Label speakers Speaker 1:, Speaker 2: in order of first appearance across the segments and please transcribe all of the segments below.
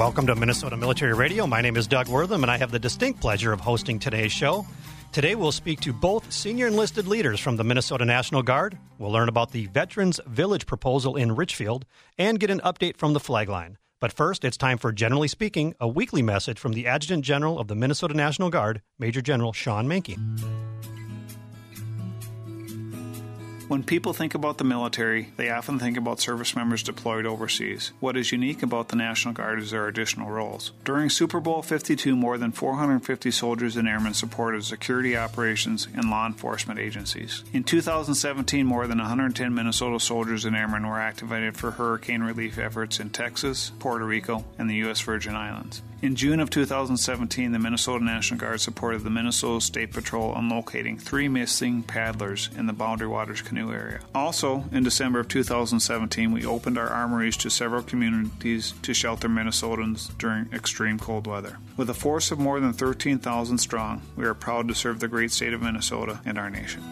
Speaker 1: Welcome to Minnesota Military Radio. My name is Doug Wortham, and I have the distinct pleasure of hosting today's show. Today, we'll speak to both senior enlisted leaders from the Minnesota National Guard. We'll learn about the Veterans Village proposal in Richfield and get an update from the flag line. But first, it's time for Generally Speaking, a weekly message from the Adjutant General of the Minnesota National Guard, Major General Shawn Manke.
Speaker 2: When people think about the military, they often think about service members deployed overseas. What is unique about the National Guard is their additional roles. During Super Bowl 52, more than 450 soldiers and airmen supported security operations and law enforcement agencies. In 2017, more than 110 Minnesota soldiers and airmen were activated for hurricane relief efforts in Texas, Puerto Rico, and the U.S. Virgin Islands. In June of 2017, the Minnesota National Guard supported the Minnesota State Patrol on locating three missing paddlers in the Boundary Waters canoe area. Also, in December of 2017, we opened our armories to several communities to shelter Minnesotans during extreme cold weather. With a force of more than 13,000 strong, we are proud to serve the great state of Minnesota and our nation.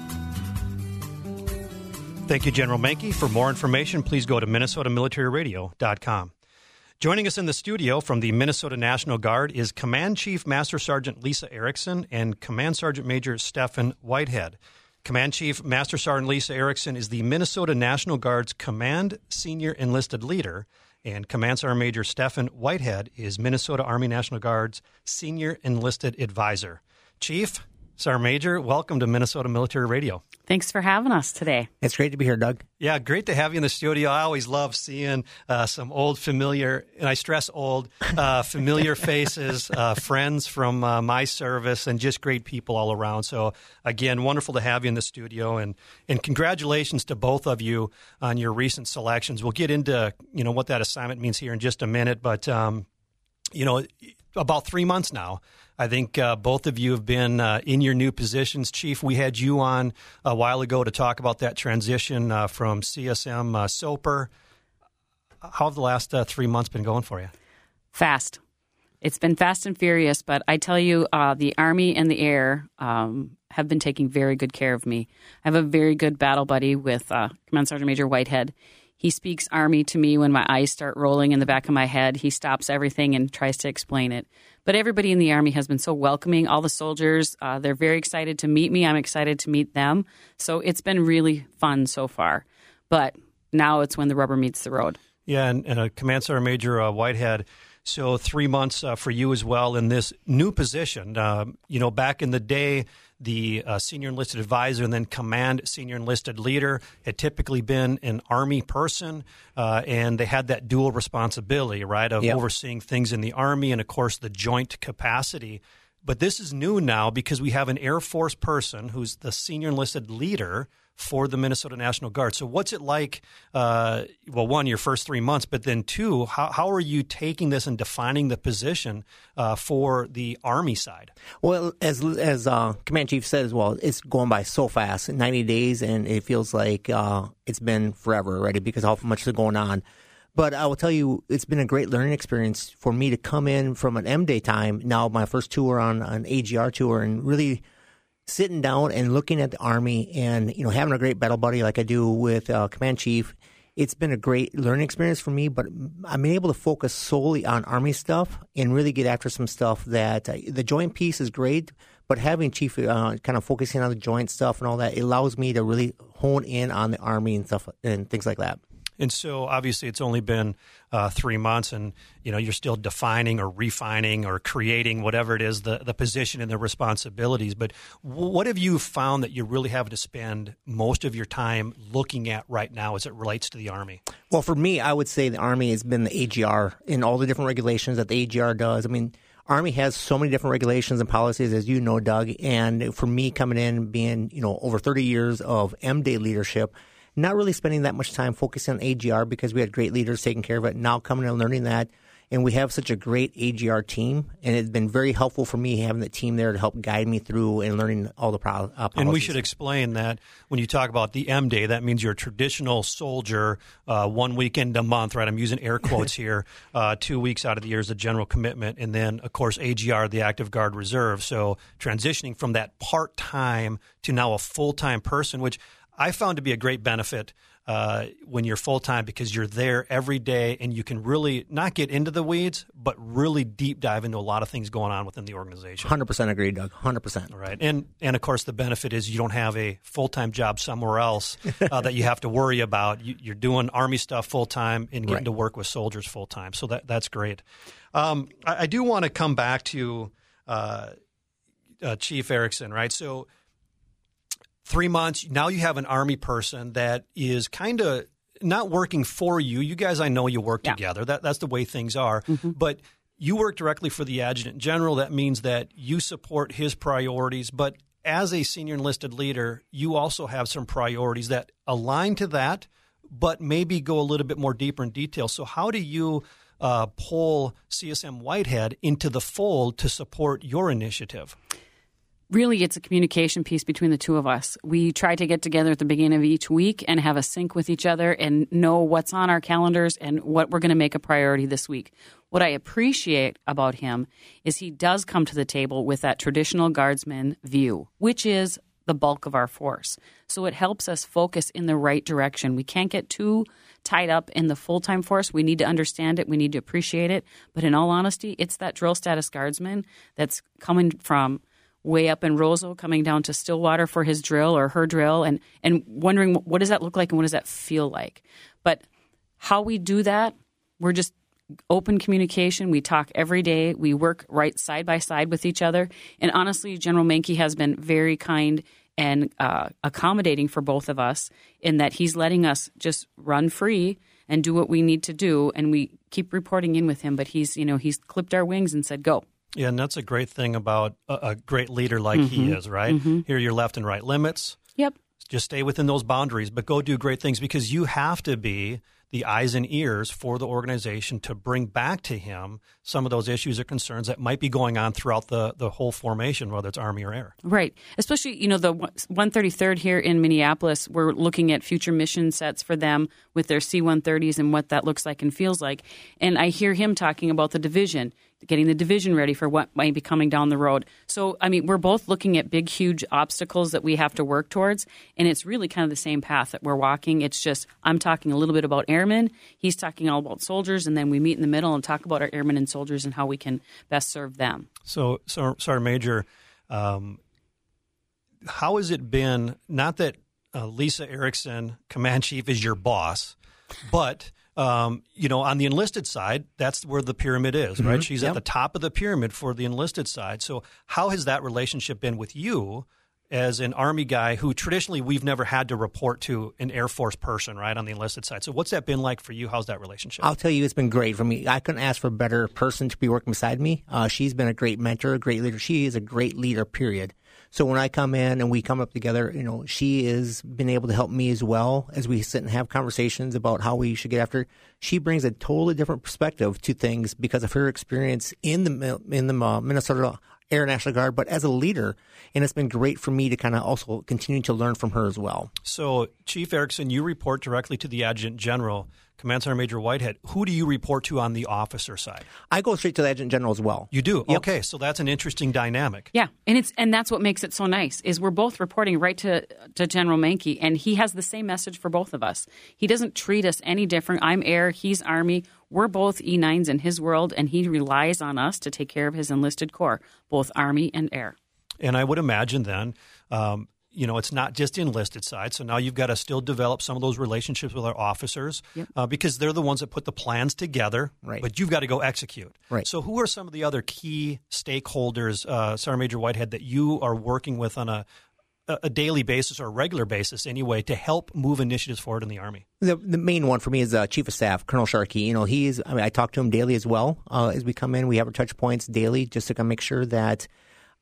Speaker 1: Thank you, General Manke. For more information, please go to minnesotamilitaryradio.com. Joining us in the studio from the Minnesota National Guard is Command Chief Master Sergeant Lisa Erickson and Command Sergeant Major Stephen Whitehead. Command Chief Master Sergeant Lisa Erickson is the Minnesota National Guard's Command Senior Enlisted Leader, and Command Sergeant Major Stephen Whitehead is Minnesota Army National Guard's Senior Enlisted Advisor. Chief, Sergeant Major, welcome to Minnesota Military Radio.
Speaker 3: Thanks for having us today.
Speaker 4: It's great to be here, Doug.
Speaker 1: Yeah, great to have you in the studio. I always love seeing uh, some old, familiar, and I stress old, uh, familiar faces, uh, friends from uh, my service, and just great people all around. So, again, wonderful to have you in the studio, and and congratulations to both of you on your recent selections. We'll get into you know what that assignment means here in just a minute, but um, you know, about three months now. I think uh, both of you have been uh, in your new positions. Chief, we had you on a while ago to talk about that transition uh, from CSM uh, SOPR. How have the last uh, three months been going for you?
Speaker 3: Fast. It's been fast and furious, but I tell you, uh, the Army and the Air um, have been taking very good care of me. I have a very good battle buddy with Command Sergeant Major Whitehead. He speaks Army to me when my eyes start rolling in the back of my head. He stops everything and tries to explain it. But everybody in the Army has been so welcoming. All the soldiers, uh, they're very excited to meet me. I'm excited to meet them. So it's been really fun so far. But now it's when the rubber meets the road.
Speaker 1: Yeah, and, and Command Sergeant Major uh, Whitehead. So three months uh, for you as well in this new position. Uh, you know, back in the day, the uh, senior enlisted advisor and then command senior enlisted leader had typically been an army person uh, and they had that dual responsibility right of yep. overseeing things in the army and of course the joint capacity but this is new now because we have an air force person who's the senior enlisted leader for the Minnesota National Guard. So, what's it like? Uh, well, one, your first three months, but then two, how, how are you taking this and defining the position uh, for the Army side?
Speaker 4: Well, as as uh, Command Chief says, well, it's going by so fast, ninety days, and it feels like uh, it's been forever already because how much is going on. But I will tell you, it's been a great learning experience for me to come in from an M day time. Now, my first tour on an AGR tour, and really sitting down and looking at the Army and, you know, having a great battle buddy like I do with uh, Command Chief, it's been a great learning experience for me, but I'm able to focus solely on Army stuff and really get after some stuff that uh, the joint piece is great, but having Chief uh, kind of focusing on the joint stuff and all that, allows me to really hone in on the Army and stuff and things like that.
Speaker 1: And so, obviously, it's only been uh, three months, and you know you're still defining or refining or creating whatever it is the the position and the responsibilities. But what have you found that you really have to spend most of your time looking at right now as it relates to the Army?
Speaker 4: Well, for me, I would say the Army has been the AGR in all the different regulations that the AGR does. I mean. Army has so many different regulations and policies, as you know, Doug. And for me, coming in, being you know over 30 years of M Day leadership, not really spending that much time focusing on AGR because we had great leaders taking care of it. Now coming and learning that, and we have such a great AGR team, and it's been very helpful for me having the team there to help guide me through and learning all the pro- uh,
Speaker 1: And we should explain that when you talk about the M Day, that means you're a traditional soldier, uh, one weekend a month, right? I'm using air quotes here. Uh, two weeks out of the year is a general commitment, and then of course AGR, the Active Guard Reserve. So transitioning from that part time to now a full time person, which I found to be a great benefit uh, when you're full time because you're there every day and you can really not get into the weeds, but really deep dive into a lot of things going on within the organization.
Speaker 4: Hundred percent agree, Doug. Hundred percent.
Speaker 1: Right, and and of course the benefit is you don't have a full time job somewhere else uh, that you have to worry about. You, are doing Army stuff full time and getting
Speaker 4: Right.
Speaker 1: to work with soldiers full time, so that that's great. Um, I, I do want to come back to uh, uh, Chief Erickson, right? So three months now you have an army person that is kind of not working for you. You guys i know you work
Speaker 3: Yeah.
Speaker 1: together. That, that's the way things are. But you work directly for the adjutant general. That means that you support his priorities. But as a senior enlisted leader you also have some priorities that align to that but maybe go a little bit more deeper in detail. So how do you uh, pull csm whitehead into the fold to support your initiative
Speaker 3: really it's a communication piece between the two of us. We try to get together at the beginning of each week and have a sync with each other and know what's on our calendars and what we're going to make a priority this week. What I appreciate about him is he does come to the table with that traditional guardsman view, which is the bulk of our force. So it helps us focus in the right direction. We can't get too tied up in the full time force. We need to understand it, we need to appreciate it. But in all honesty, it's that drill status guardsman that's coming from way up in Roseau, coming down to Stillwater for his drill or her drill, and and wondering what does that look like and what does that feel like. But how we do that, we're just open communication. We talk every day. We work right side by side with each other. And honestly, General Manke has been very kind and uh, accommodating for both of us in that he's letting us just run free and do what we need to do. And we keep reporting in with him, but he's you know he's clipped our wings and said go.
Speaker 1: Yeah, and that's a great thing about a, a great leader like he mm-hmm. is, right? Mm-hmm. Here, are your left and right limits.
Speaker 3: Yep.
Speaker 1: Just stay within those boundaries, but go do great things because you have to be the eyes and ears for the organization to bring back to him some of those issues or concerns that might be going on throughout the, the whole formation, whether it's Army or Air.
Speaker 3: Right. Especially, you know, the 133rd here in Minneapolis, we're looking at future mission sets for them with their C 130s and what that looks like and feels like. And I hear him talking about the division, getting the division ready for what might be coming down the road. So, I mean, we're both looking at big, huge obstacles that we have to work towards. And it's really kind of the same path that we're walking. It's just, I'm talking a little bit about airmen, he's talking all about soldiers, and then we meet in the middle and talk about our airmen and soldiers and how we can best serve them.
Speaker 1: So, sorry, Major. Um, how has it been? Not that uh, Lisa Erickson, command chief, is your boss, but um, you know, on the enlisted side, that's where the pyramid is, right? She's at the top of the pyramid for the enlisted side. So, how has that relationship been with you? As an Army guy who traditionally we've never had to report to an Air Force person, right, on the enlisted side. So, what's that been like for you? How's that relationship?
Speaker 4: I'll tell you, it's been great for me. I couldn't ask for a better person to be working beside me. Uh, she's been a great mentor, a great leader. She is a great leader, period. So when I come in and we come up together, you know, she has been able to help me as well as we sit and have conversations about how we should get after. She brings a totally different perspective to things because of her experience in the in the uh, Minnesota Air National Guard, but as a leader, and it's been great for me to kind of also continue to learn from her as well.
Speaker 1: So, Chief Erickson, you report directly to the Adjutant General, Command Sergeant Major Whitehead. Who do you report to on the officer side?
Speaker 4: I go straight to the Adjutant General as well.
Speaker 1: You do.
Speaker 4: Yep.
Speaker 1: Okay, so that's an interesting dynamic.
Speaker 3: Yeah, and it's and that's what makes it so nice is we're both reporting right to to General Manke, and he has the same message for both of us. He doesn't treat us any different. I'm Air, he's Army. We're both E9s in his world, and he relies on us to take care of his enlisted corps, both Army and Air.
Speaker 1: And I would imagine then, um, you know, it's not just enlisted side. So now you've got to still develop some of those relationships with our officers
Speaker 3: Yep.
Speaker 1: uh, because they're the ones that put the plans together.
Speaker 4: Right.
Speaker 1: But you've got to go execute.
Speaker 4: Right.
Speaker 1: So who are some of the other key stakeholders, uh, Sergeant Major Whitehead, that you are working with on a a daily basis or a regular basis anyway to help move initiatives forward in the Army?
Speaker 4: The, the main one for me is uh, Chief of Staff, Colonel Sharkey. You know, he's, I mean, I talk to him daily as well. Uh, as we come in, we have our touch points daily just to kind of make sure that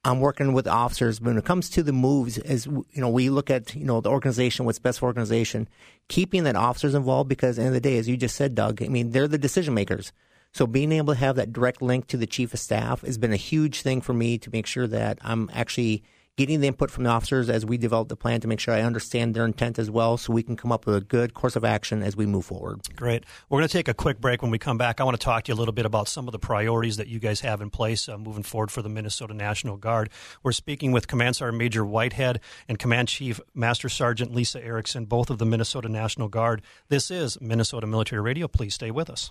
Speaker 4: I'm working with officers. But when it comes to the moves, as you know, we look at, you know, the organization, what's best for organization, keeping that officers involved because at the end of the day, as you just said, Doug, I mean, they're the decision makers. So being able to have that direct link to the Chief of Staff has been a huge thing for me to make sure that I'm actually getting the input from the officers as we develop the plan to make sure I understand their intent as well so we can come up with a good course of action as we move forward.
Speaker 1: Great. We're going to take a quick break. When we come back, I want to talk to you a little bit about some of the priorities that you guys have in place uh, moving forward for the Minnesota National Guard. We're speaking with Command Sergeant Major Whitehead and Command Chief Master Sergeant Lisa Erickson, both of the Minnesota National Guard. This is Minnesota Military Radio. Please stay with us.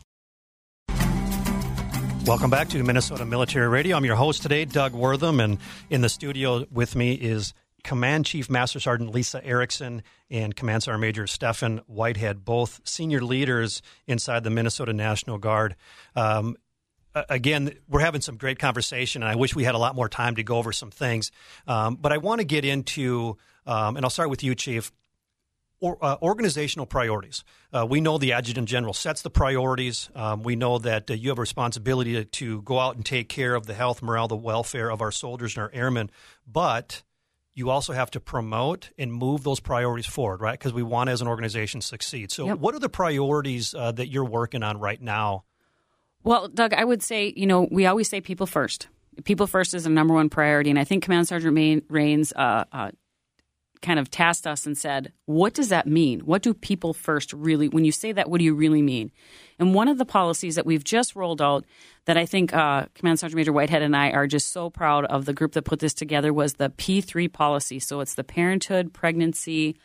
Speaker 1: Welcome back to Minnesota Military Radio. I'm your host today, Doug Wortham, and in the studio with me is Command Chief Master Sergeant Lisa Erickson and Command Sergeant Major Stefan Whitehead, both senior leaders inside the Minnesota National Guard. Um, again, we're having some great conversation, and I wish we had a lot more time to go over some things. Um, but I want to get into, um, and I'll start with you, Chief or, uh, organizational priorities. Uh, we know the adjutant general sets the priorities. Um, we know that uh, you have a responsibility to, to, go out and take care of the health, morale, the welfare of our soldiers and our airmen, but you also have to promote and move those priorities forward, right? Because we want as an organization succeed. So, yep. what are the priorities uh, that you're working on right now?
Speaker 3: Well, Doug, I would say, you know, we always say people first. People first is the number one priority, and I think Command Sergeant Raines uh, uh, kind of tasked us and said, What does that mean? What do people first really, when you say that, what do you really mean? And one of the policies that we've just rolled out that I think uh, Command Sergeant Major Whitehead and I are just so proud of the group that put this together was the P3 policy. So it's the parenthood, pregnancy,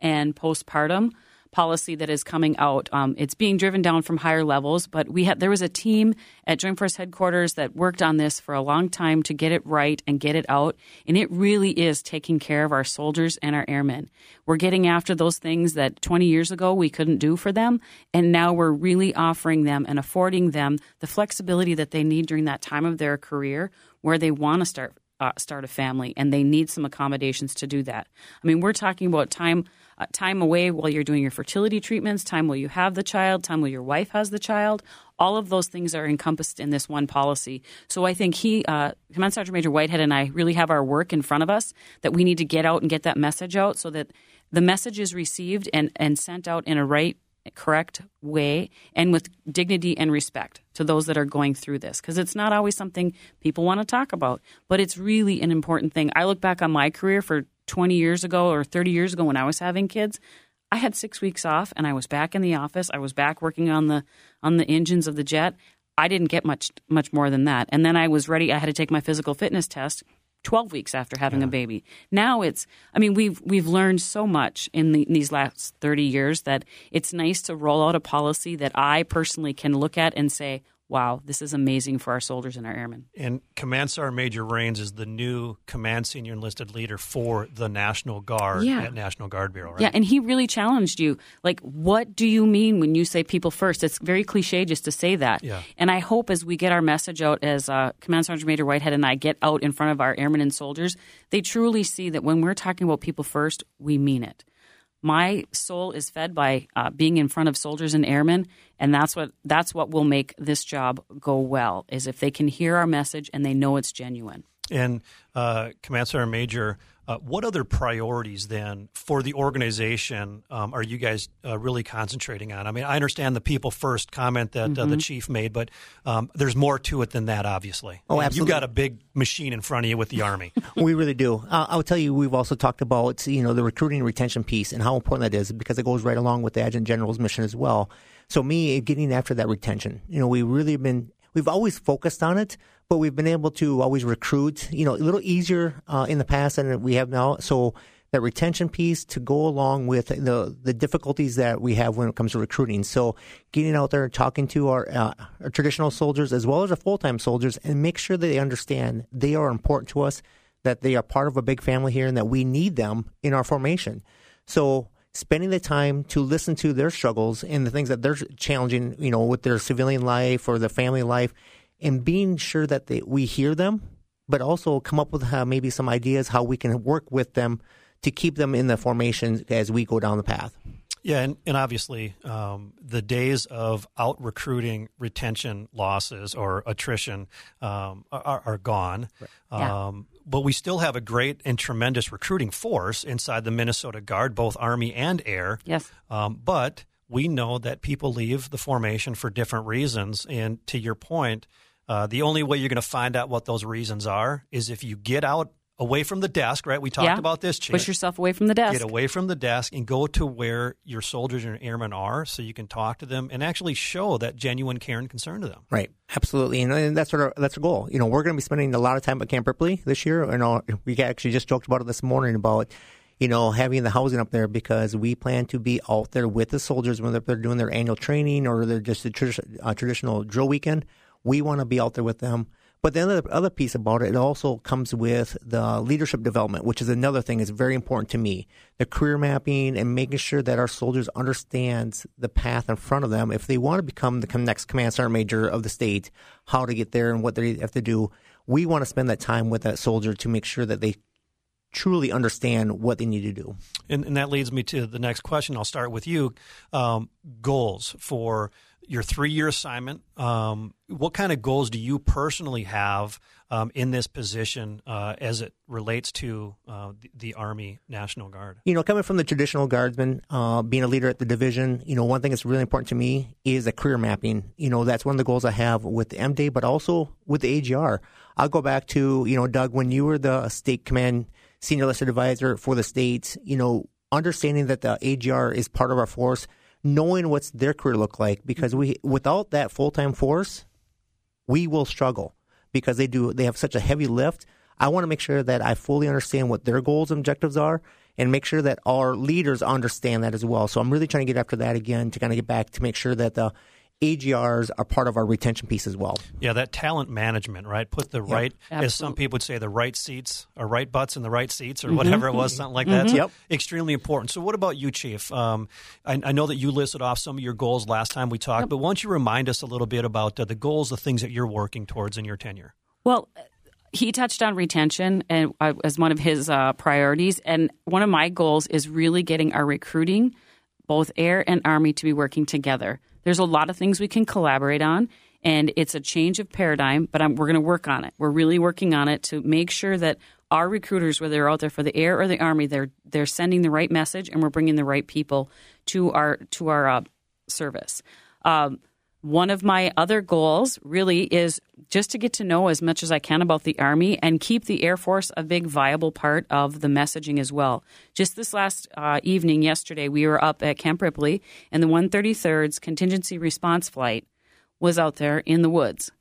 Speaker 3: and postpartum policy that is coming out. Um, it's being driven down from higher levels, but we had there was a team at Joint Force headquarters that worked on this for a long time to get it right and get it out. And it really is taking care of our soldiers and our airmen. We're getting after those things that 20 years ago we couldn't do for them, and now we're really offering them and affording them the flexibility that they need during that time of their career where they want to start uh, start a family, and they need some accommodations to do that. I mean, we're talking about time uh, time away while you're doing your fertility treatments, time while you have the child, time while your wife has the child. All of those things are encompassed in this one policy. So I think he, uh, Command Sergeant Major Whitehead, and I really have our work in front of us that we need to get out and get that message out so that the message is received and, and sent out in a right correct way and with dignity and respect to those that are going through this because it's not always something people want to talk about but it's really an important thing i look back on my career for 20 years ago or 30 years ago when i was having kids i had six weeks off and i was back in the office i was back working on the on the engines of the jet i didn't get much much more than that and then i was ready i had to take my physical fitness test 12 weeks after having yeah. a baby. Now it's I mean we've we've learned so much in, the, in, these last 30 years that it's nice to roll out a policy that I personally can look at and say, wow, this is amazing for our soldiers and our airmen.
Speaker 1: And Command Sergeant Major Raines is the new command senior enlisted leader for the National Guard yeah. at National Guard Bureau, right?
Speaker 3: Yeah, and he really challenged you. Like, what do you mean when you say people first? It's very cliche just to say that.
Speaker 1: Yeah.
Speaker 3: And I hope as we get our message out, as uh, Command Sergeant Major Whitehead and I get out in front of our airmen and soldiers, they truly see that when we're talking about people first, we mean it my soul is fed by uh, being in front of soldiers and airmen and that's what that's what will make this job go well is if they can hear our message and they know it's genuine.
Speaker 1: And uh, command sergeant major uh, what other priorities then for the organization um, are you guys uh, really concentrating on? I mean, I understand the people first comment that mm-hmm. uh, the mm-hmm. chief made, but um, there's more to it than that, obviously.
Speaker 4: Oh, absolutely.
Speaker 1: You've got a big machine in front of you with the Army.
Speaker 4: we really do. I'll tell you, we've also talked about you know the recruiting and retention piece and how important that is because it goes right along with the adjutant general's mission as well. So me getting after that retention, you know, we really have been we've always focused on it, but we've been able to always recruit, you know, a little easier uh, in the past than we have now. So that retention piece to go along with the the difficulties that we have when it comes to recruiting. So getting out there and talking to our, uh, our traditional soldiers as well as our full time soldiers and make sure that they understand they are important to us, that they are part of a big family here, and that we need them in our formation. So spending the time to listen to their struggles and the things that they're challenging, you know, with their civilian life or their family life, and being sure that they, we hear them, but also come up with uh, maybe some ideas how we can work with them to keep them in the formation as we go down the path.
Speaker 1: Yeah, and, and obviously, um, the days of out recruiting retention losses or attrition um, are, are, gone. Right. Yeah. But we still have a great and tremendous recruiting force inside the Minnesota Guard, both Army and Air.
Speaker 3: Yes.
Speaker 1: Um, but we know that people leave the formation for different reasons. And to your point, uh, the only way you're going to find out what those reasons are is if you get out away from the desk, right? We talked
Speaker 3: Yeah.
Speaker 1: about this, Chief.
Speaker 3: Push yourself away from the desk.
Speaker 1: Get away from the desk and go to where your soldiers and airmen are so you can talk to them and actually show that genuine care and concern to them.
Speaker 4: Right, absolutely, and, and that's what our, that's our goal. You know, we're going to be spending a lot of time at Camp Ripley this year. And know, we actually just joked about it this morning about you know having the housing up there because we plan to be out there with the soldiers when they're, they're doing their annual training or they're just a tradi- uh, traditional drill weekend. We want to be out there with them. But the other, piece about it, it also comes with the leadership development, which is another thing that's very important to me. The career mapping and making sure that our soldiers understand the path in front of them. If they want to become the next command sergeant major of the state, how to get there and what they have to do. We want to spend that time with that soldier to make sure that they truly understand what they need to do.
Speaker 1: And, and that leads me to the next question. I'll start with you. Um, goals for your three year assignment. Um, what kind of goals do you personally have um, in this position uh, as it relates to uh, the, the Army National Guard?
Speaker 4: You know, coming from the traditional guardsman, uh, being a leader at the division, you know, one thing that's really important to me is a career mapping. You know, that's one of the goals I have with the M Day, but also with the AGR. I'll go back to, you know, Doug, when you were the state command senior listed advisor for the state, you know, understanding that the AGR is part of our force, knowing what's their career look like, because we, without that full time force, we will struggle because they do they have such a heavy lift. I want to make sure that I fully understand what their goals and objectives are and make sure that our leaders understand that as well. So I'm really trying to get after that again to kind of get back to make sure that the AGRs are part of our retention piece as well.
Speaker 1: Yeah, that talent management, right? Put the right, as some people would say, the right seats or right butts in the right seats or whatever it was, something like that. It's
Speaker 4: Yep.
Speaker 1: Extremely important. So, what about you, Chief? Um, I, I know that you listed off some of your goals last time we talked, but why don't you remind us a little bit about uh, the goals, the things that you're working towards in your tenure?
Speaker 3: Well, he touched on retention and uh, as one of his uh, priorities, and one of my goals is really getting our recruiting, both air and army, to be working together. There's a lot of things we can collaborate on, and it's a change of paradigm. But I'm, we're going to work on it. We're really working on it to make sure that our recruiters, whether they're out there for the air or the army, they're they're sending the right message, and we're bringing the right people to our to our uh, service. Um, one of my other goals really is just to get to know as much as I can about the Army and keep the Air Force a big, viable part of the messaging as well. Just this last uh, evening, yesterday, we were up at Camp Ripley, and the 133rd's contingency response flight was out there in the woods.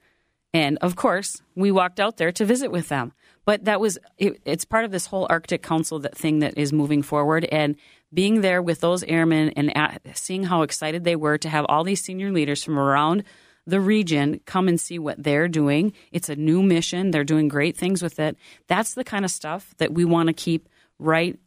Speaker 3: And of course, we walked out there to visit with them. But that was it, it's part of this whole Arctic Council that thing that is moving forward and being there with those airmen and at, seeing how excited they were to have all these senior leaders from around the region come and see what they're doing. It's a new mission. They're doing great things with it. That's the kind of stuff that we want to keep right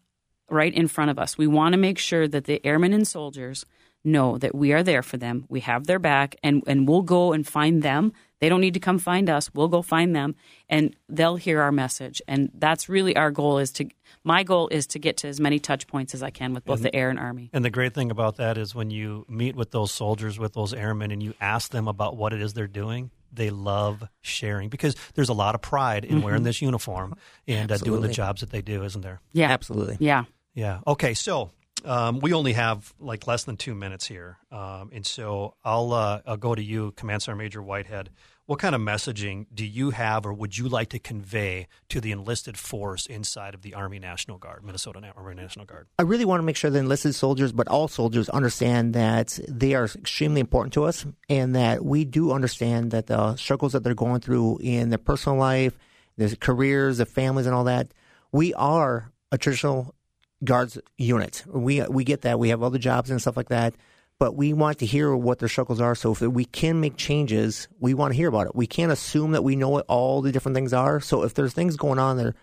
Speaker 3: right in front of us. We want to make sure that the airmen and soldiers know that we are there for them. We have their back and, and we'll go and find them. They don't need to come find us. We'll go find them and they'll hear our message. And that's really our goal is to my goal is to get to as many touch points as I can with both the air and army.
Speaker 1: And the great thing about that is when you meet with those soldiers, with those airmen, and you ask them about what it is they're doing, they love sharing because there's a lot of pride in wearing this uniform and uh, doing the jobs that they do, isn't there?
Speaker 3: Yeah.
Speaker 4: Absolutely.
Speaker 3: Yeah.
Speaker 1: Yeah. Okay. So um, we only have like less than two minutes here, um, and so I'll uh, I'll go to you, Command Sergeant Major Whitehead. What kind of messaging do you have, or would you like to convey to the enlisted force inside of the Army National Guard, Minnesota Army National Guard?
Speaker 4: I really want to make sure the enlisted soldiers, but all soldiers, understand that they are extremely important to us, and that we do understand that the struggles that they're going through in their personal life, their careers, their families, and all that. We are a traditional guards unit. We we get that. We have other jobs and stuff like that. But we want to hear what their struggles are. So if we can make changes, we want to hear about it. We can't assume that we know what all the different things are. So if there's things going on there,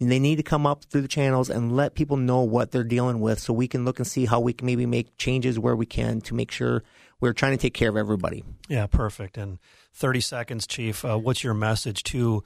Speaker 4: they need to come up through the channels and let people know what they're dealing with so we can look and see how we can maybe make changes where we can to make sure we're trying to take care of everybody.
Speaker 1: Yeah, perfect. And 30 seconds, Chief. Uh, what's your message to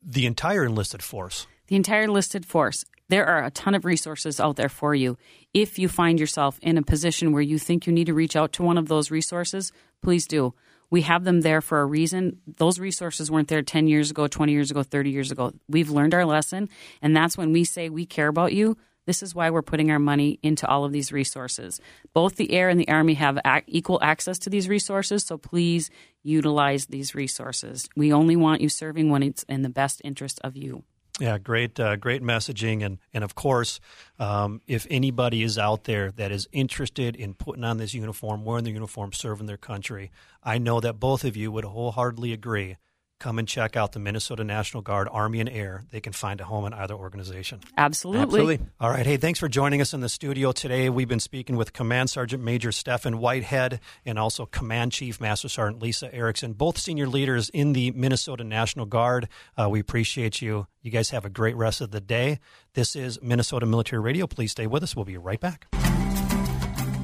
Speaker 1: the entire enlisted force?
Speaker 3: the entire enlisted force. There are a ton of resources out there for you. If you find yourself in a position where you think you need to reach out to one of those resources, please do. We have them there for a reason. Those resources weren't there 10 years ago, 20 years ago, 30 years ago. We've learned our lesson, and that's when we say we care about you. This is why we're putting our money into all of these resources. Both the Air and the Army have equal access to these resources, so please utilize these resources. We only want you serving when it's in the best interest of you.
Speaker 1: Yeah, great, uh, great messaging, and and of course, um, if anybody is out there that is interested in putting on this uniform, wearing the uniform, serving their country, I know that both of you would wholeheartedly agree come and check out the Minnesota National Guard Army and Air. They can find a home in either organization.
Speaker 3: Absolutely.
Speaker 4: Absolutely.
Speaker 1: All right. Hey, thanks for joining us in the studio today. We've been speaking with Command Sergeant Major Stephen Whitehead and also Command Chief Master Sergeant Lisa Erickson, both senior leaders in the Minnesota National Guard. Uh, we appreciate you. You guys have a great rest of the day. This is Minnesota Military Radio. Please stay with us. We'll be right back.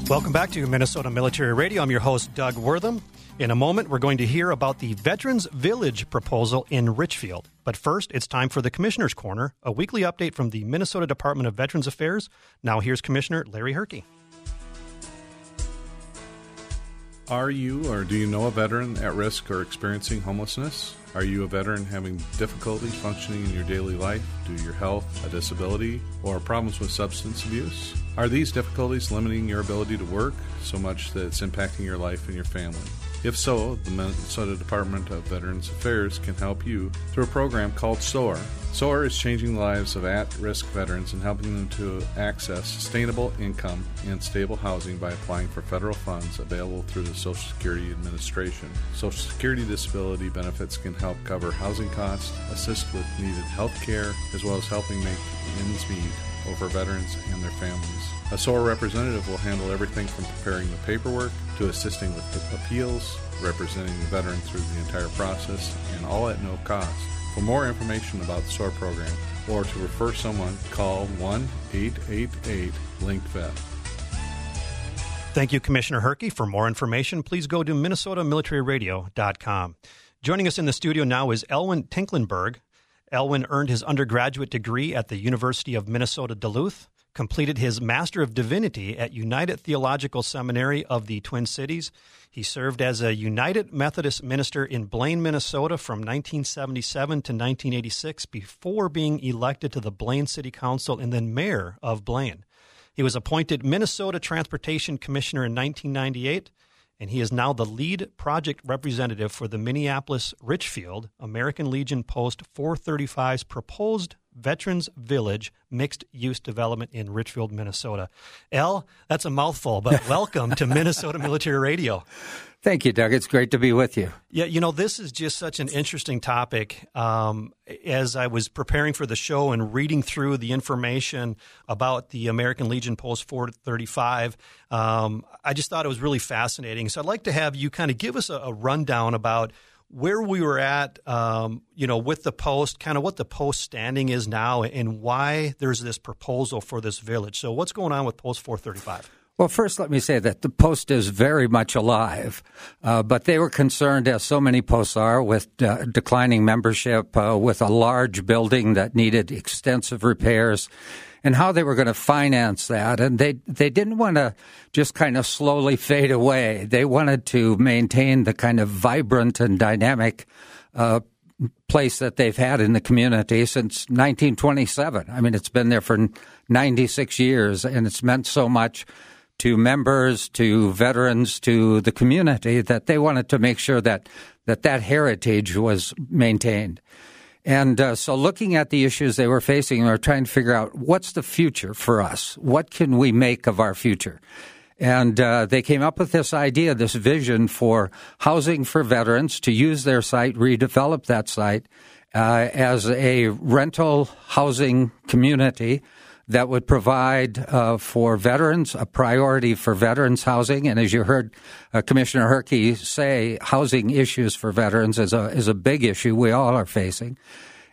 Speaker 1: Welcome back to Minnesota Military Radio. I'm your host, Doug Wortham. In a moment, we're going to hear about the Veterans Village proposal in Richfield. But first, it's time for the Commissioner's Corner, a weekly update from the Minnesota Department of Veterans Affairs. Now, here's Commissioner Larry Herke.
Speaker 5: Are you or do you know a veteran at risk or experiencing homelessness? Are you a veteran having difficulty functioning in your daily life due to your health, a disability, or problems with substance abuse? Are these difficulties limiting your ability to work so much that it's impacting your life and your family? If so, the Minnesota Department of Veterans Affairs can help you through a program called SOAR. SOAR is changing the lives of at risk veterans and helping them to access sustainable income and stable housing by applying for federal funds available through the Social Security Administration. Social Security disability benefits can help cover housing costs, assist with needed health care, as well as helping make ends meet over veterans and their families. A SOAR representative will handle everything from preparing the paperwork to assisting with the appeals, representing the veteran through the entire process, and all at no cost. For more information about the SOAR program or to refer someone, call 1 888 LinkVet.
Speaker 1: Thank you, Commissioner Herke. For more information, please go to minnesotamilitaryradio.com. Joining us in the studio now is Elwyn Tinklenberg. Elwyn earned his undergraduate degree at the University of Minnesota Duluth, completed his Master of Divinity at United Theological Seminary of the Twin Cities. He served as a United Methodist minister in Blaine, Minnesota from 1977 to 1986 before being elected to the Blaine City Council and then mayor of Blaine. He was appointed Minnesota Transportation Commissioner in 1998 and he is now the lead project representative for the Minneapolis Richfield American Legion Post 435's proposed Veterans Village mixed use development in Richfield, Minnesota. L, that's a mouthful, but welcome to Minnesota Military Radio.
Speaker 6: Thank you, Doug. It's great to be with you.
Speaker 1: Yeah, you know, this is just such an interesting topic. Um, as I was preparing for the show and reading through the information about the American Legion Post 435, um, I just thought it was really fascinating. So I'd like to have you kind of give us a, a rundown about where we were at, um, you know, with the post, kind of what the post standing is now, and why there's this proposal for this village. So, what's going on with Post 435?
Speaker 6: Well, first, let me say that the post is very much alive, uh, but they were concerned, as so many posts are, with uh, declining membership, uh, with a large building that needed extensive repairs, and how they were going to finance that. And they they didn't want to just kind of slowly fade away. They wanted to maintain the kind of vibrant and dynamic uh, place that they've had in the community since 1927. I mean, it's been there for 96 years, and it's meant so much to members, to veterans, to the community that they wanted to make sure that that, that heritage was maintained. And uh, so, looking at the issues they were facing, they were trying to figure out what's the future for us. What can we make of our future? And uh, they came up with this idea, this vision for housing for veterans to use their site, redevelop that site uh, as a rental housing community that would provide uh, for veterans a priority for veterans housing. And as you heard uh, Commissioner Herke say, housing issues for veterans is a is a big issue we all are facing.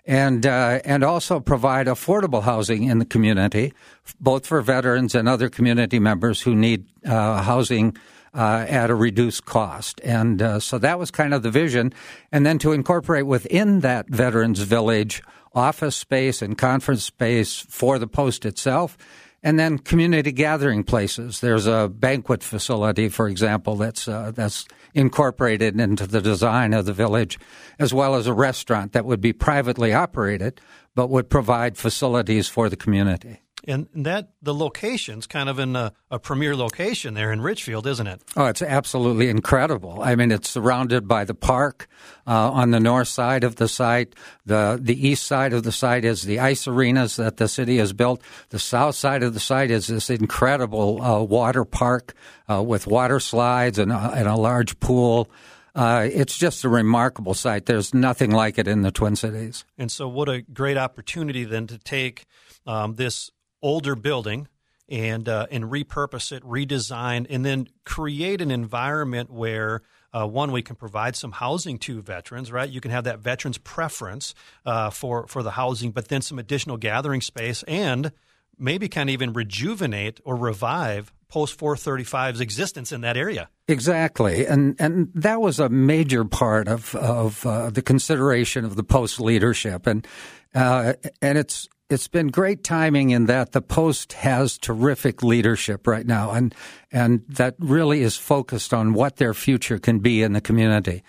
Speaker 6: And uh, and also provide affordable housing in the community, both for veterans and other community members who need uh, housing uh, at a reduced cost. And uh, so that was kind of the vision. And then to incorporate within that veterans village office space and conference space for the post itself. And then community gathering places. There's a banquet facility, for example, that's uh, that's incorporated into the design of the village, as well as a restaurant that would be privately operated, but would provide facilities for the community.
Speaker 1: And that the location's kind of in a, a, premier location there in Richfield, isn't it?
Speaker 6: Oh, it's absolutely incredible. I mean, it's surrounded by the park uh, on the north side of the site. The the east side of the site is the ice arenas that the city has built. The south side of the site is this incredible uh, water park uh, with water slides and, and a large pool. Uh, it's just a remarkable site. There's nothing like it in the Twin Cities.
Speaker 1: And so, what a great opportunity then to take um, this older building and uh, and repurpose it, redesign, and then create an environment where uh, one we can provide some housing to veterans. Right, you can have that veterans preference uh, for for the housing, but then some additional gathering space and maybe kind of even rejuvenate or revive post 435's existence in that area.
Speaker 6: Exactly, and and that was a major part of of uh, the consideration of the post leadership, and uh, and it's it's been great timing in that the Post has terrific leadership right now, and and that really is focused on what their future can be in the community,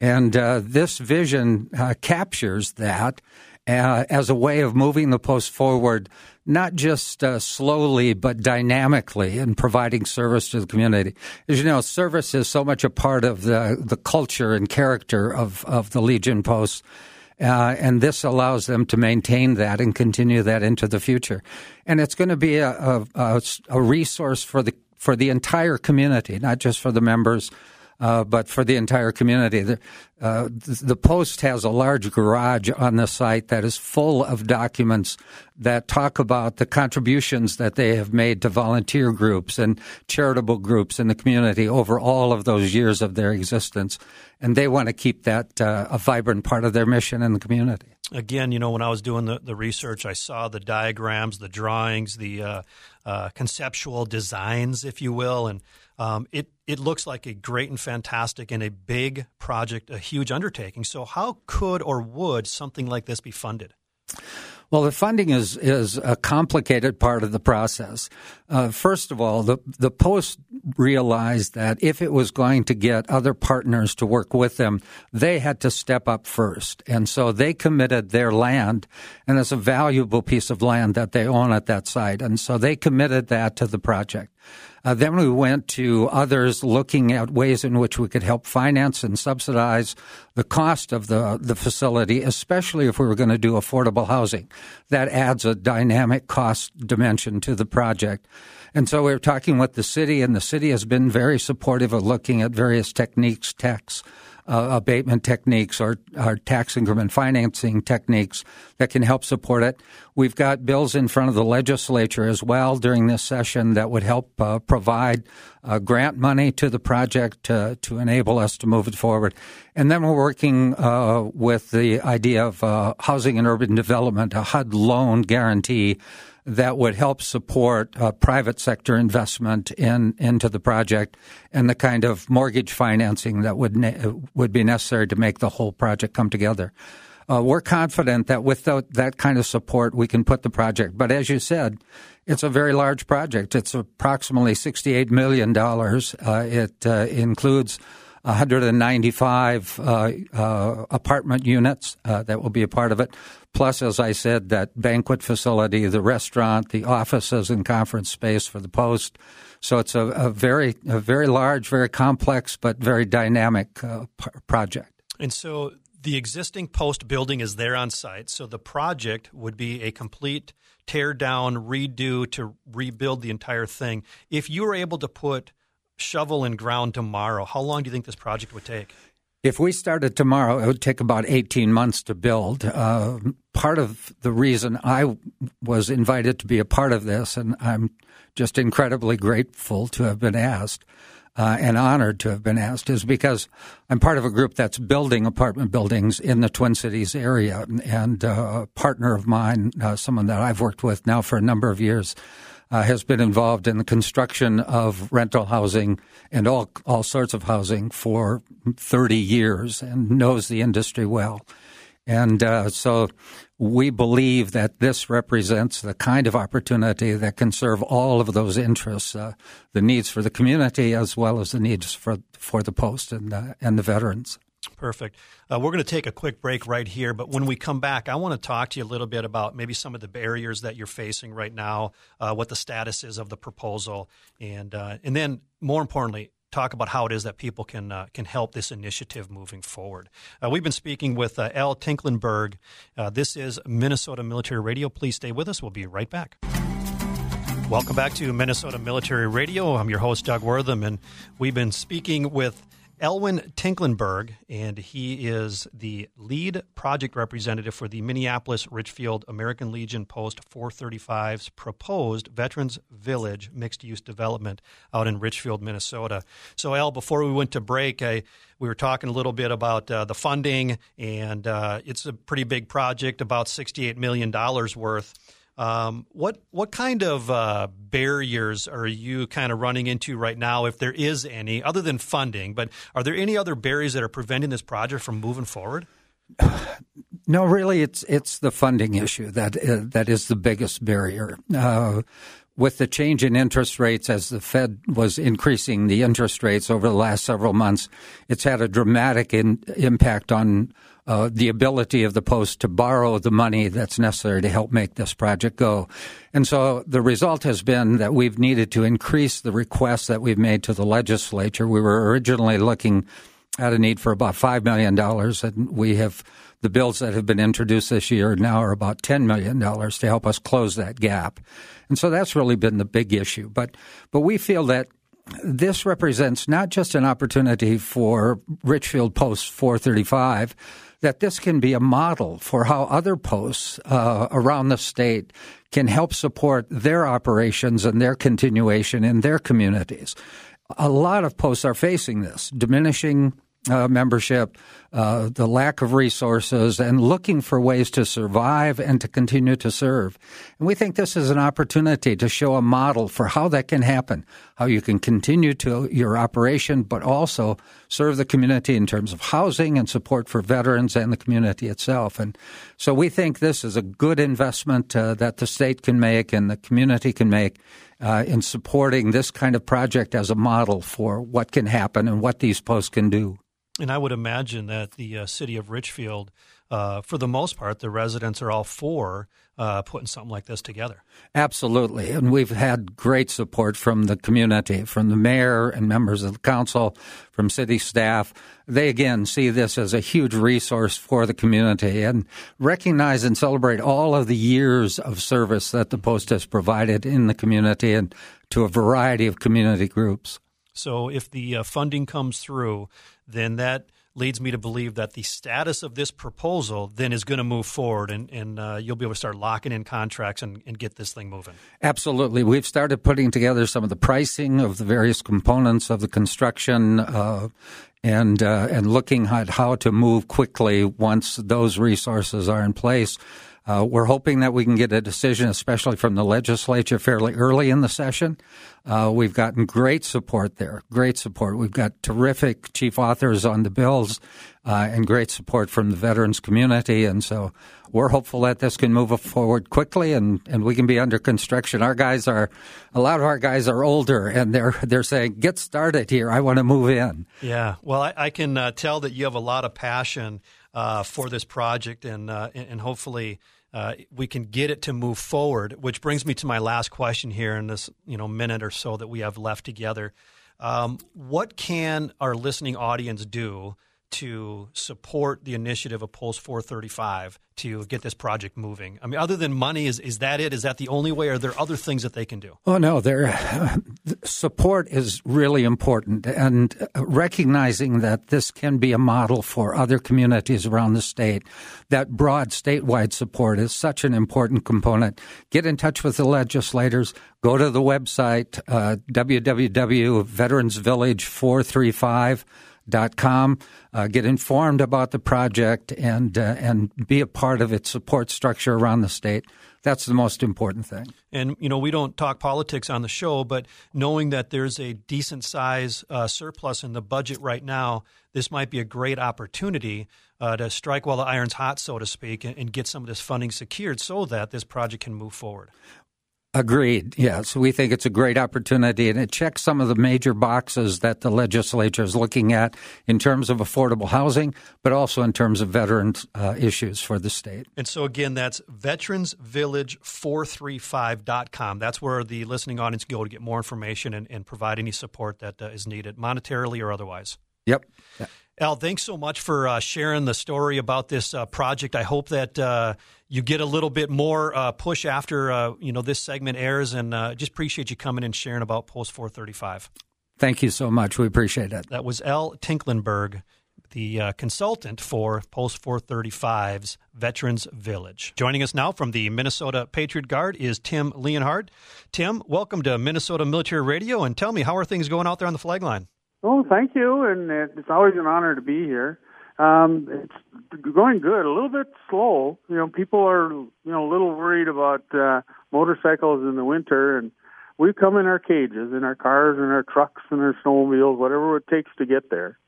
Speaker 6: and uh, this vision uh, captures that uh, as a way of moving the Post forward, not just uh, slowly but dynamically in providing service to the community. As you know, service is so much a part of the the culture and character of of the Legion Post uh, and this allows them to maintain that and continue that into the future. And it's going to be a, a, a resource for the for the entire community, not just for the members uh, but for the entire community. The, uh, the, Post has a large garage on the site that is full of documents that talk about the contributions that they have made to volunteer groups and charitable groups in the community over all of those years of their existence. And they want to keep that uh, a vibrant part of their mission in the community
Speaker 1: again, you know, when I was doing the, the research, I saw the diagrams, the drawings, the uh, uh, conceptual designs, if you will, and um, it it looks like a great and fantastic and a big project, a huge undertaking. So, how could or would something like this be funded?
Speaker 6: Well, the funding is is a complicated part of the process. Uh, first of all, the the post realized that if it was going to get other partners to work with them, they had to step up first, and so they committed their land, and it's a valuable piece of land that they own at that site, and so they committed that to the project. Uh, then we went to others looking at ways in which we could help finance and subsidize the cost of the, the facility, especially if we were going to do affordable housing. That adds a dynamic cost dimension to the project. And so we're talking with the city, and the city has been very supportive of looking at various techniques, techs, uh, abatement techniques or, or, tax increment financing techniques that can help support it. We've got bills in front of the legislature as well during this session that would help uh, provide uh, grant money to the project to, to enable us to move it forward. And then we're working uh, with the idea of uh, housing and urban development, a HUD loan guarantee that would help support uh, private sector investment in into the project and the kind of mortgage financing that would ne- would be necessary to make the whole project come together. Uh, we're confident that without that kind of support, we can put the project. But as you said, it's a very large project. It's approximately $68 million. Uh, it uh, includes 195 uh, uh, apartment units uh, that will be a part of it. Plus, as I said, that banquet facility, the restaurant, the offices and conference space for the post. So it's a, a very, a very large, very complex, but very dynamic p- project.
Speaker 1: And so the existing post building is there on site. So the project would be a complete tear down, redo to rebuild the entire thing. If you were able to put shovel and ground tomorrow, how long do you think this project would take?
Speaker 6: If we started tomorrow, it would take about 18 months to build. Uh, part of the reason I was invited to be a part of this, and I'm just incredibly grateful to have been asked uh, and honored to have been asked, is because I'm part of a group that's building apartment buildings in the Twin Cities area. And uh, a partner of mine, uh, someone that I've worked with now for a number of years, uh, has been involved in the construction of rental housing and all all sorts of housing for 30 years and knows the industry well. And uh, so we believe that this represents the kind of opportunity that can serve all of those interests, uh, the needs for the community as well as the needs for for the post and and the veterans.
Speaker 1: Perfect. Uh, we're going to take a quick break right here, but when we come back, I want to talk to you a little bit about maybe some of the barriers that you're facing right now, uh, what the status is of the proposal, and uh, and then more importantly, talk about how it is that people can uh, can help this initiative moving forward. Uh, we've been speaking with uh, Al Tinklenberg. Uh, this is Minnesota Military Radio. Please stay with us. We'll be right back. Welcome back to Minnesota Military Radio. I'm your host, Doug Wortham, and we've been speaking with Elwyn Tinklenberg, and he is the lead project representative for the Minneapolis Richfield American Legion Post 435's proposed Veterans Village mixed use development out in Richfield, Minnesota. So, Al, before we went to break, I, we were talking a little bit about uh, the funding, and uh, it's a pretty big project, about $68 million worth. Um, what what kind of uh, barriers are you kind of running into right now, if there is any, other than funding? But are there any other barriers that are preventing this project from moving forward?
Speaker 6: No, really, it's it's the funding issue that uh, that is the biggest barrier. Uh, with the change in interest rates as the Fed was increasing the interest rates over the last several months, it's had a dramatic in, impact on uh, the ability of the Post to borrow the money that's necessary to help make this project go. And so the result has been that we've needed to increase the requests that we've made to the legislature. We were originally looking at a need for about $5 million, and we have the bills that have been introduced this year now are about $10 million to help us close that gap. And so that's really been the big issue. But, but we feel that this represents not just an opportunity for Richfield Post 435, that this can be a model for how other posts uh, around the state can help support their operations and their continuation in their communities. A lot of posts are facing this diminishing uh, membership, uh, the lack of resources, and looking for ways to survive and to continue to serve. And we think this is an opportunity to show a model for how that can happen, how you can continue to your operation, but also serve the community in terms of housing and support for veterans and the community itself. And so we think this is a good investment uh, that the state can make and the community can make. Uh, in supporting this kind of project as a model for what can happen and what these posts can do.
Speaker 1: And I would imagine that the uh, city of Richfield, uh, for the most part, the residents are all for uh, putting something like this together.
Speaker 6: Absolutely. And we've had great support from the community, from the mayor and members of the council, from city staff. They again see this as a huge resource for the community and recognize and celebrate all of the years of service that the Post has provided in the community and to a variety of community groups.
Speaker 1: So if the uh, funding comes through, then that leads me to believe that the status of this proposal then is going to move forward and, and uh, you'll be able to start locking in contracts and, and, get this thing moving.
Speaker 6: Absolutely. We've started putting together some of the pricing of the various components of the construction uh, and, uh, and looking at how to move quickly once those resources are in place. Uh, we're hoping that we can get a decision, especially from the legislature, fairly early in the session. Uh, we've gotten great support there, great support. We've got terrific chief authors on the bills uh, and great support from the veterans community. And so we're hopeful that this can move forward quickly and, and we can be under construction. Our guys are, a lot of our guys are older and they're, they're saying, get started here. I want to move in.
Speaker 1: Yeah. Well, I, I can uh, tell that you have a lot of passion uh, for this project, and uh, and hopefully uh, we can get it to move forward. Which brings me to my last question here in this you know minute or so that we have left together. Um, what can our listening audience do to support the initiative of Post 435 to get this project moving? I mean, other than money, is, is that it? Is that the only way? Are there other things that they can do?
Speaker 6: Oh, no. Uh, support is really important. And recognizing that this can be a model for other communities around the state, that broad statewide support is such an important component. Get in touch with the legislators. Go to the website, uh, www.veteransvillage435 dot com. Uh, get informed about the project and uh, and be a part of its support structure around the state. That's the most important thing.
Speaker 1: And you know, we don't talk politics on the show, but knowing that there's a decent size uh, surplus in the budget right now, this might be a great opportunity uh, to strike while the iron's hot, so to speak, and, and get some of this funding secured so that this project can move forward.
Speaker 6: Agreed. Yes, we think it's a great opportunity, and it checks some of the major boxes that the legislature is looking at in terms of affordable housing, but also in terms of veterans uh, issues for the state.
Speaker 1: And so, again, that's veteransvillage435.com. That's where the listening audience go to get more information and, and provide any support that uh, is needed, monetarily or otherwise.
Speaker 6: Yep.
Speaker 1: Al, thanks so much for uh, sharing the story about this uh, project. I hope that uh, you get a little bit more uh, push after uh, you know this segment airs, and uh, just appreciate you coming and sharing about Post 435.
Speaker 6: Thank you so much. We appreciate it.
Speaker 1: That was Al Tinklenberg, the consultant for Post 435's Veterans Village. Joining us now from the Minnesota Patriot Guard is Tim Leonhardt. Tim, welcome to Minnesota Military Radio, and tell me how are things going out there on the flag line?
Speaker 7: Oh, thank you, and it's always an honor to be here. Um, it's going good. A little bit slow. You know, people are you know a little worried about uh, motorcycles in the winter, and we come in our cages, in our cars, and our trucks, and our snowmobiles, whatever it takes to get there.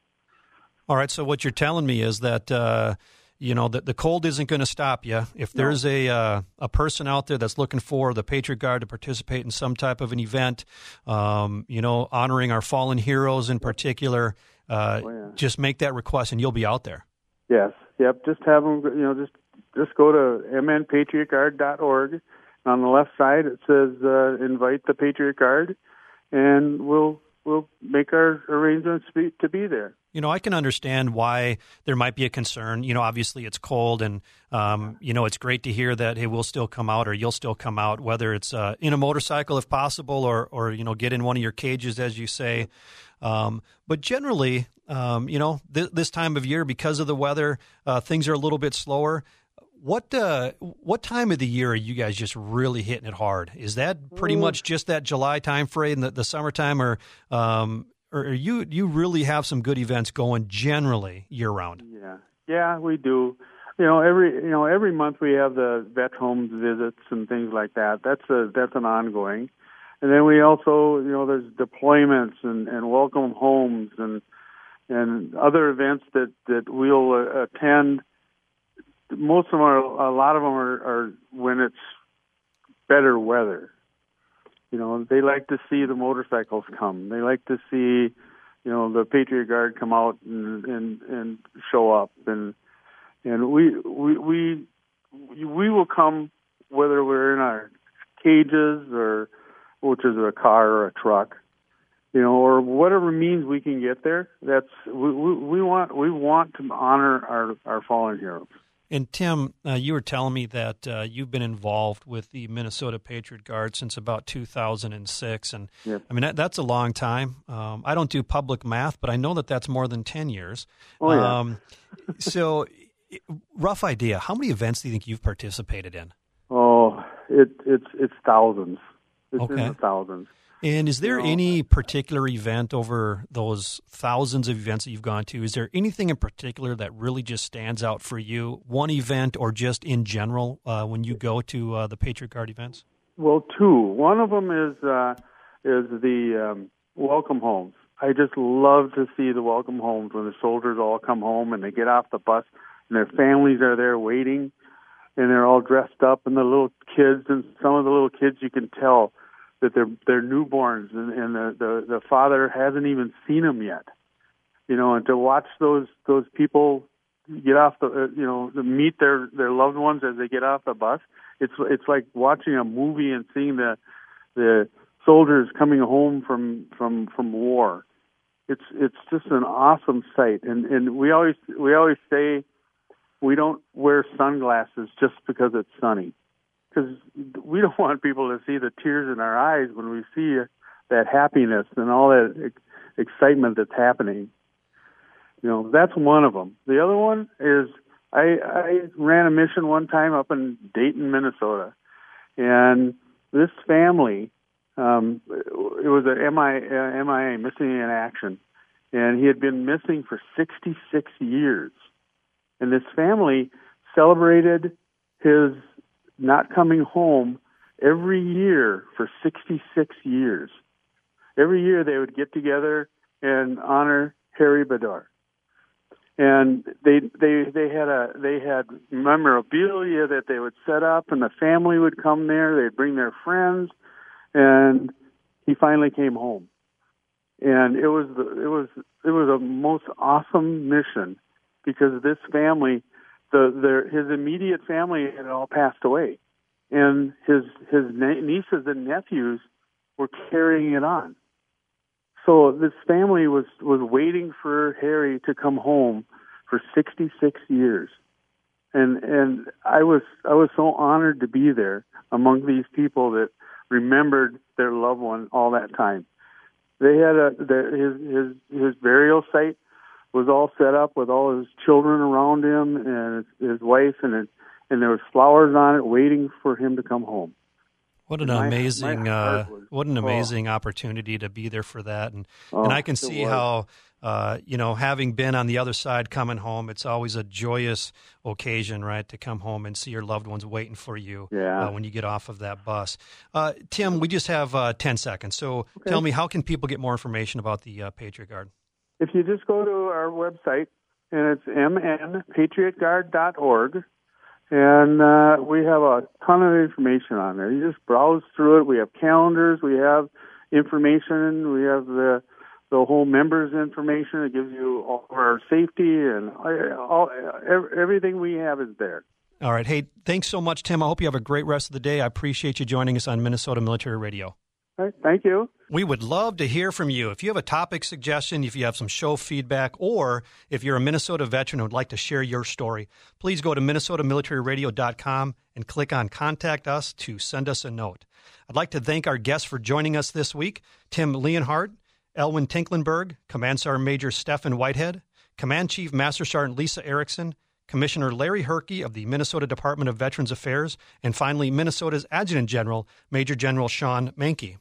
Speaker 1: All right. So what you're telling me is that. Uh, you know the, the cold isn't going to stop you. If there's no. a uh, a person out there that's looking for the Patriot Guard to participate in some type of an event, um, you know, honoring our fallen heroes in particular, uh, oh, yeah. just make that request and you'll be out there.
Speaker 7: Yes. Yep. Just have them. You know, just just go to mnpatriotguard.org. On the left side, it says uh, "Invite the Patriot Guard," and we'll we'll make our arrangements be, to be there.
Speaker 1: You know, I can understand why there might be a concern. You know, obviously it's cold, and um, you know it's great to hear that hey, we'll still come out or you'll still come out, whether it's uh, in a motorcycle if possible, or or you know get in one of your cages as you say. Um, but generally, um, you know, th- this time of year because of the weather, uh, things are a little bit slower. What uh, what time of the year are you guys just really hitting it hard? Is that pretty much just that July time frame, the, the summertime, or um, or you you really have some good events going generally year round.
Speaker 7: Yeah, yeah, we do. You know, every you know every month we have the vet homes visits and things like that. That's a that's an ongoing, and then we also you know there's deployments and and welcome homes and and other events that that we'll uh, attend. Most of them are a lot of them are, are when it's better weather you know, they like to see the motorcycles come. They like to see, you know, the Patriot Guard come out and and, and show up and and we we we we will come whether we're in our cages or which is a car or a truck, you know, or whatever means we can get there. That's we we, we want we want to honor our our fallen heroes.
Speaker 1: And Tim, uh, you were telling me that uh, you've been involved with the Minnesota Patriot Guard since about 2006, and yep. I mean that, that's a long time. Um, I don't do public math, but I know that that's more than 10 years.
Speaker 7: Oh yeah. Um,
Speaker 1: so, rough idea: how many events do you think you've participated in?
Speaker 7: Oh, it, it's it's thousands. It's okay. in the thousands.
Speaker 1: And is there any particular event over those thousands of events that you've gone to? Is there anything in particular that really just stands out for you? One event or just in general uh, when you go to uh, the Patriot Guard events?
Speaker 7: Well, two. One of them is uh, is the um, welcome homes. I just love to see the welcome homes when the soldiers all come home and they get off the bus and their families are there waiting and they're all dressed up and the little kids and some of the little kids you can tell that they're they're newborns and, and the, the the father hasn't even seen them yet. You know, and to watch those those people get off the uh, you know meet their their loved ones as they get off the bus. It's it's like watching a movie and seeing the the soldiers coming home from from from war. It's it's just an awesome sight, and and we always we always say we don't wear sunglasses just because it's sunny because we don't want people to see the tears in our eyes when we see that happiness and all that excitement that's happening. You know, that's one of them. The other one is I, I ran a mission one time up in Dayton, Minnesota, and this family, um, it was a MI, uh, MIA, missing in action, and he had been missing for 66 years. And this family celebrated his not coming home every year for 66 years. Every year they would get together and honor Harry Bedard. and they they they had a they had memorabilia that they would set up, and the family would come there. They'd bring their friends, and he finally came home, and it was the, it was it was a most awesome mission because this family, the his immediate family had all passed away, and his his nieces and nephews were carrying it on. So this family was was waiting for Harry to come home for 66 years, and and I was I was so honored to be there among these people that remembered their loved one all that time. They had a the, his his his burial site was all set up with all his children around him and his, his wife and it, and there was flowers on it waiting for him to come home.
Speaker 1: What an my, amazing, my uh, was, what an amazing oh. opportunity to be there for that, and oh, and I can see how, uh, you know, having been on the other side, coming home, it's always a joyous occasion, right, to come home and see your loved ones waiting for you
Speaker 7: yeah.
Speaker 1: uh, when you get off of that bus. Uh, Tim, we just have uh, ten seconds, so okay. tell me, how can people get more information about the uh, Patriot Guard?
Speaker 7: If you just go to our website, and it's mnpatriotguard.org and uh, we have a ton of information on there. You just browse through it. We have calendars. We have information. We have the the whole members information. It gives you all our safety and all, everything we have is there.
Speaker 1: All right. Hey, thanks so much, Tim. I hope you have a great rest of the day. I appreciate you joining us on Minnesota Military Radio.
Speaker 7: Right, thank you.
Speaker 1: We would love to hear from you. If you have a topic suggestion, if you have some show feedback, or if you're a Minnesota veteran and would like to share your story, please go to minnesotamilitaryradio.com and click on Contact Us to send us a note. I'd like to thank our guests for joining us this week Tim Leonhardt, Elwyn Tinklenberg, Command Sergeant Major Stephen Whitehead, Command Chief Master Sergeant Lisa Erickson, Commissioner Larry Herke of the Minnesota Department of Veterans Affairs, and finally, Minnesota's Adjutant General, Major General Shawn Manke.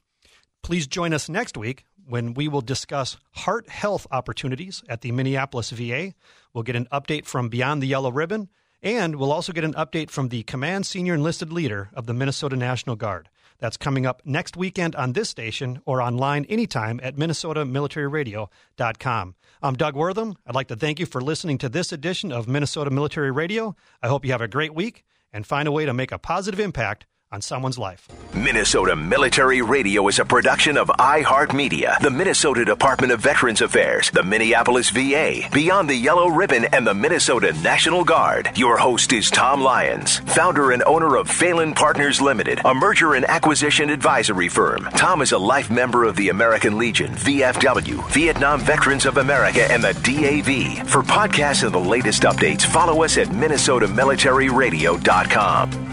Speaker 1: Please join us next week when we will discuss heart health opportunities at the Minneapolis VA. We'll get an update from Beyond the Yellow Ribbon, and we'll also get an update from the Command Senior Enlisted Leader of the Minnesota National Guard. That's coming up next weekend on this station or online anytime at minnesotamilitaryradio.com. I'm Doug Wortham. I'd like to thank you for listening to this edition of Minnesota Military Radio. I hope you have a great week and find a way to make a positive impact on someone's life.
Speaker 8: Minnesota Military Radio is a production of iHeartMedia, the Minnesota Department of Veterans Affairs, the Minneapolis VA, Beyond the Yellow Ribbon, and the Minnesota National Guard. Your host is Tom Lyons, founder and owner of Phelan Partners Limited, a merger and acquisition advisory firm. Tom is a life member of the American Legion, VFW, Vietnam Veterans of America, and the DAV. For podcasts and the latest updates, follow us at minnesotamilitaryradio.com.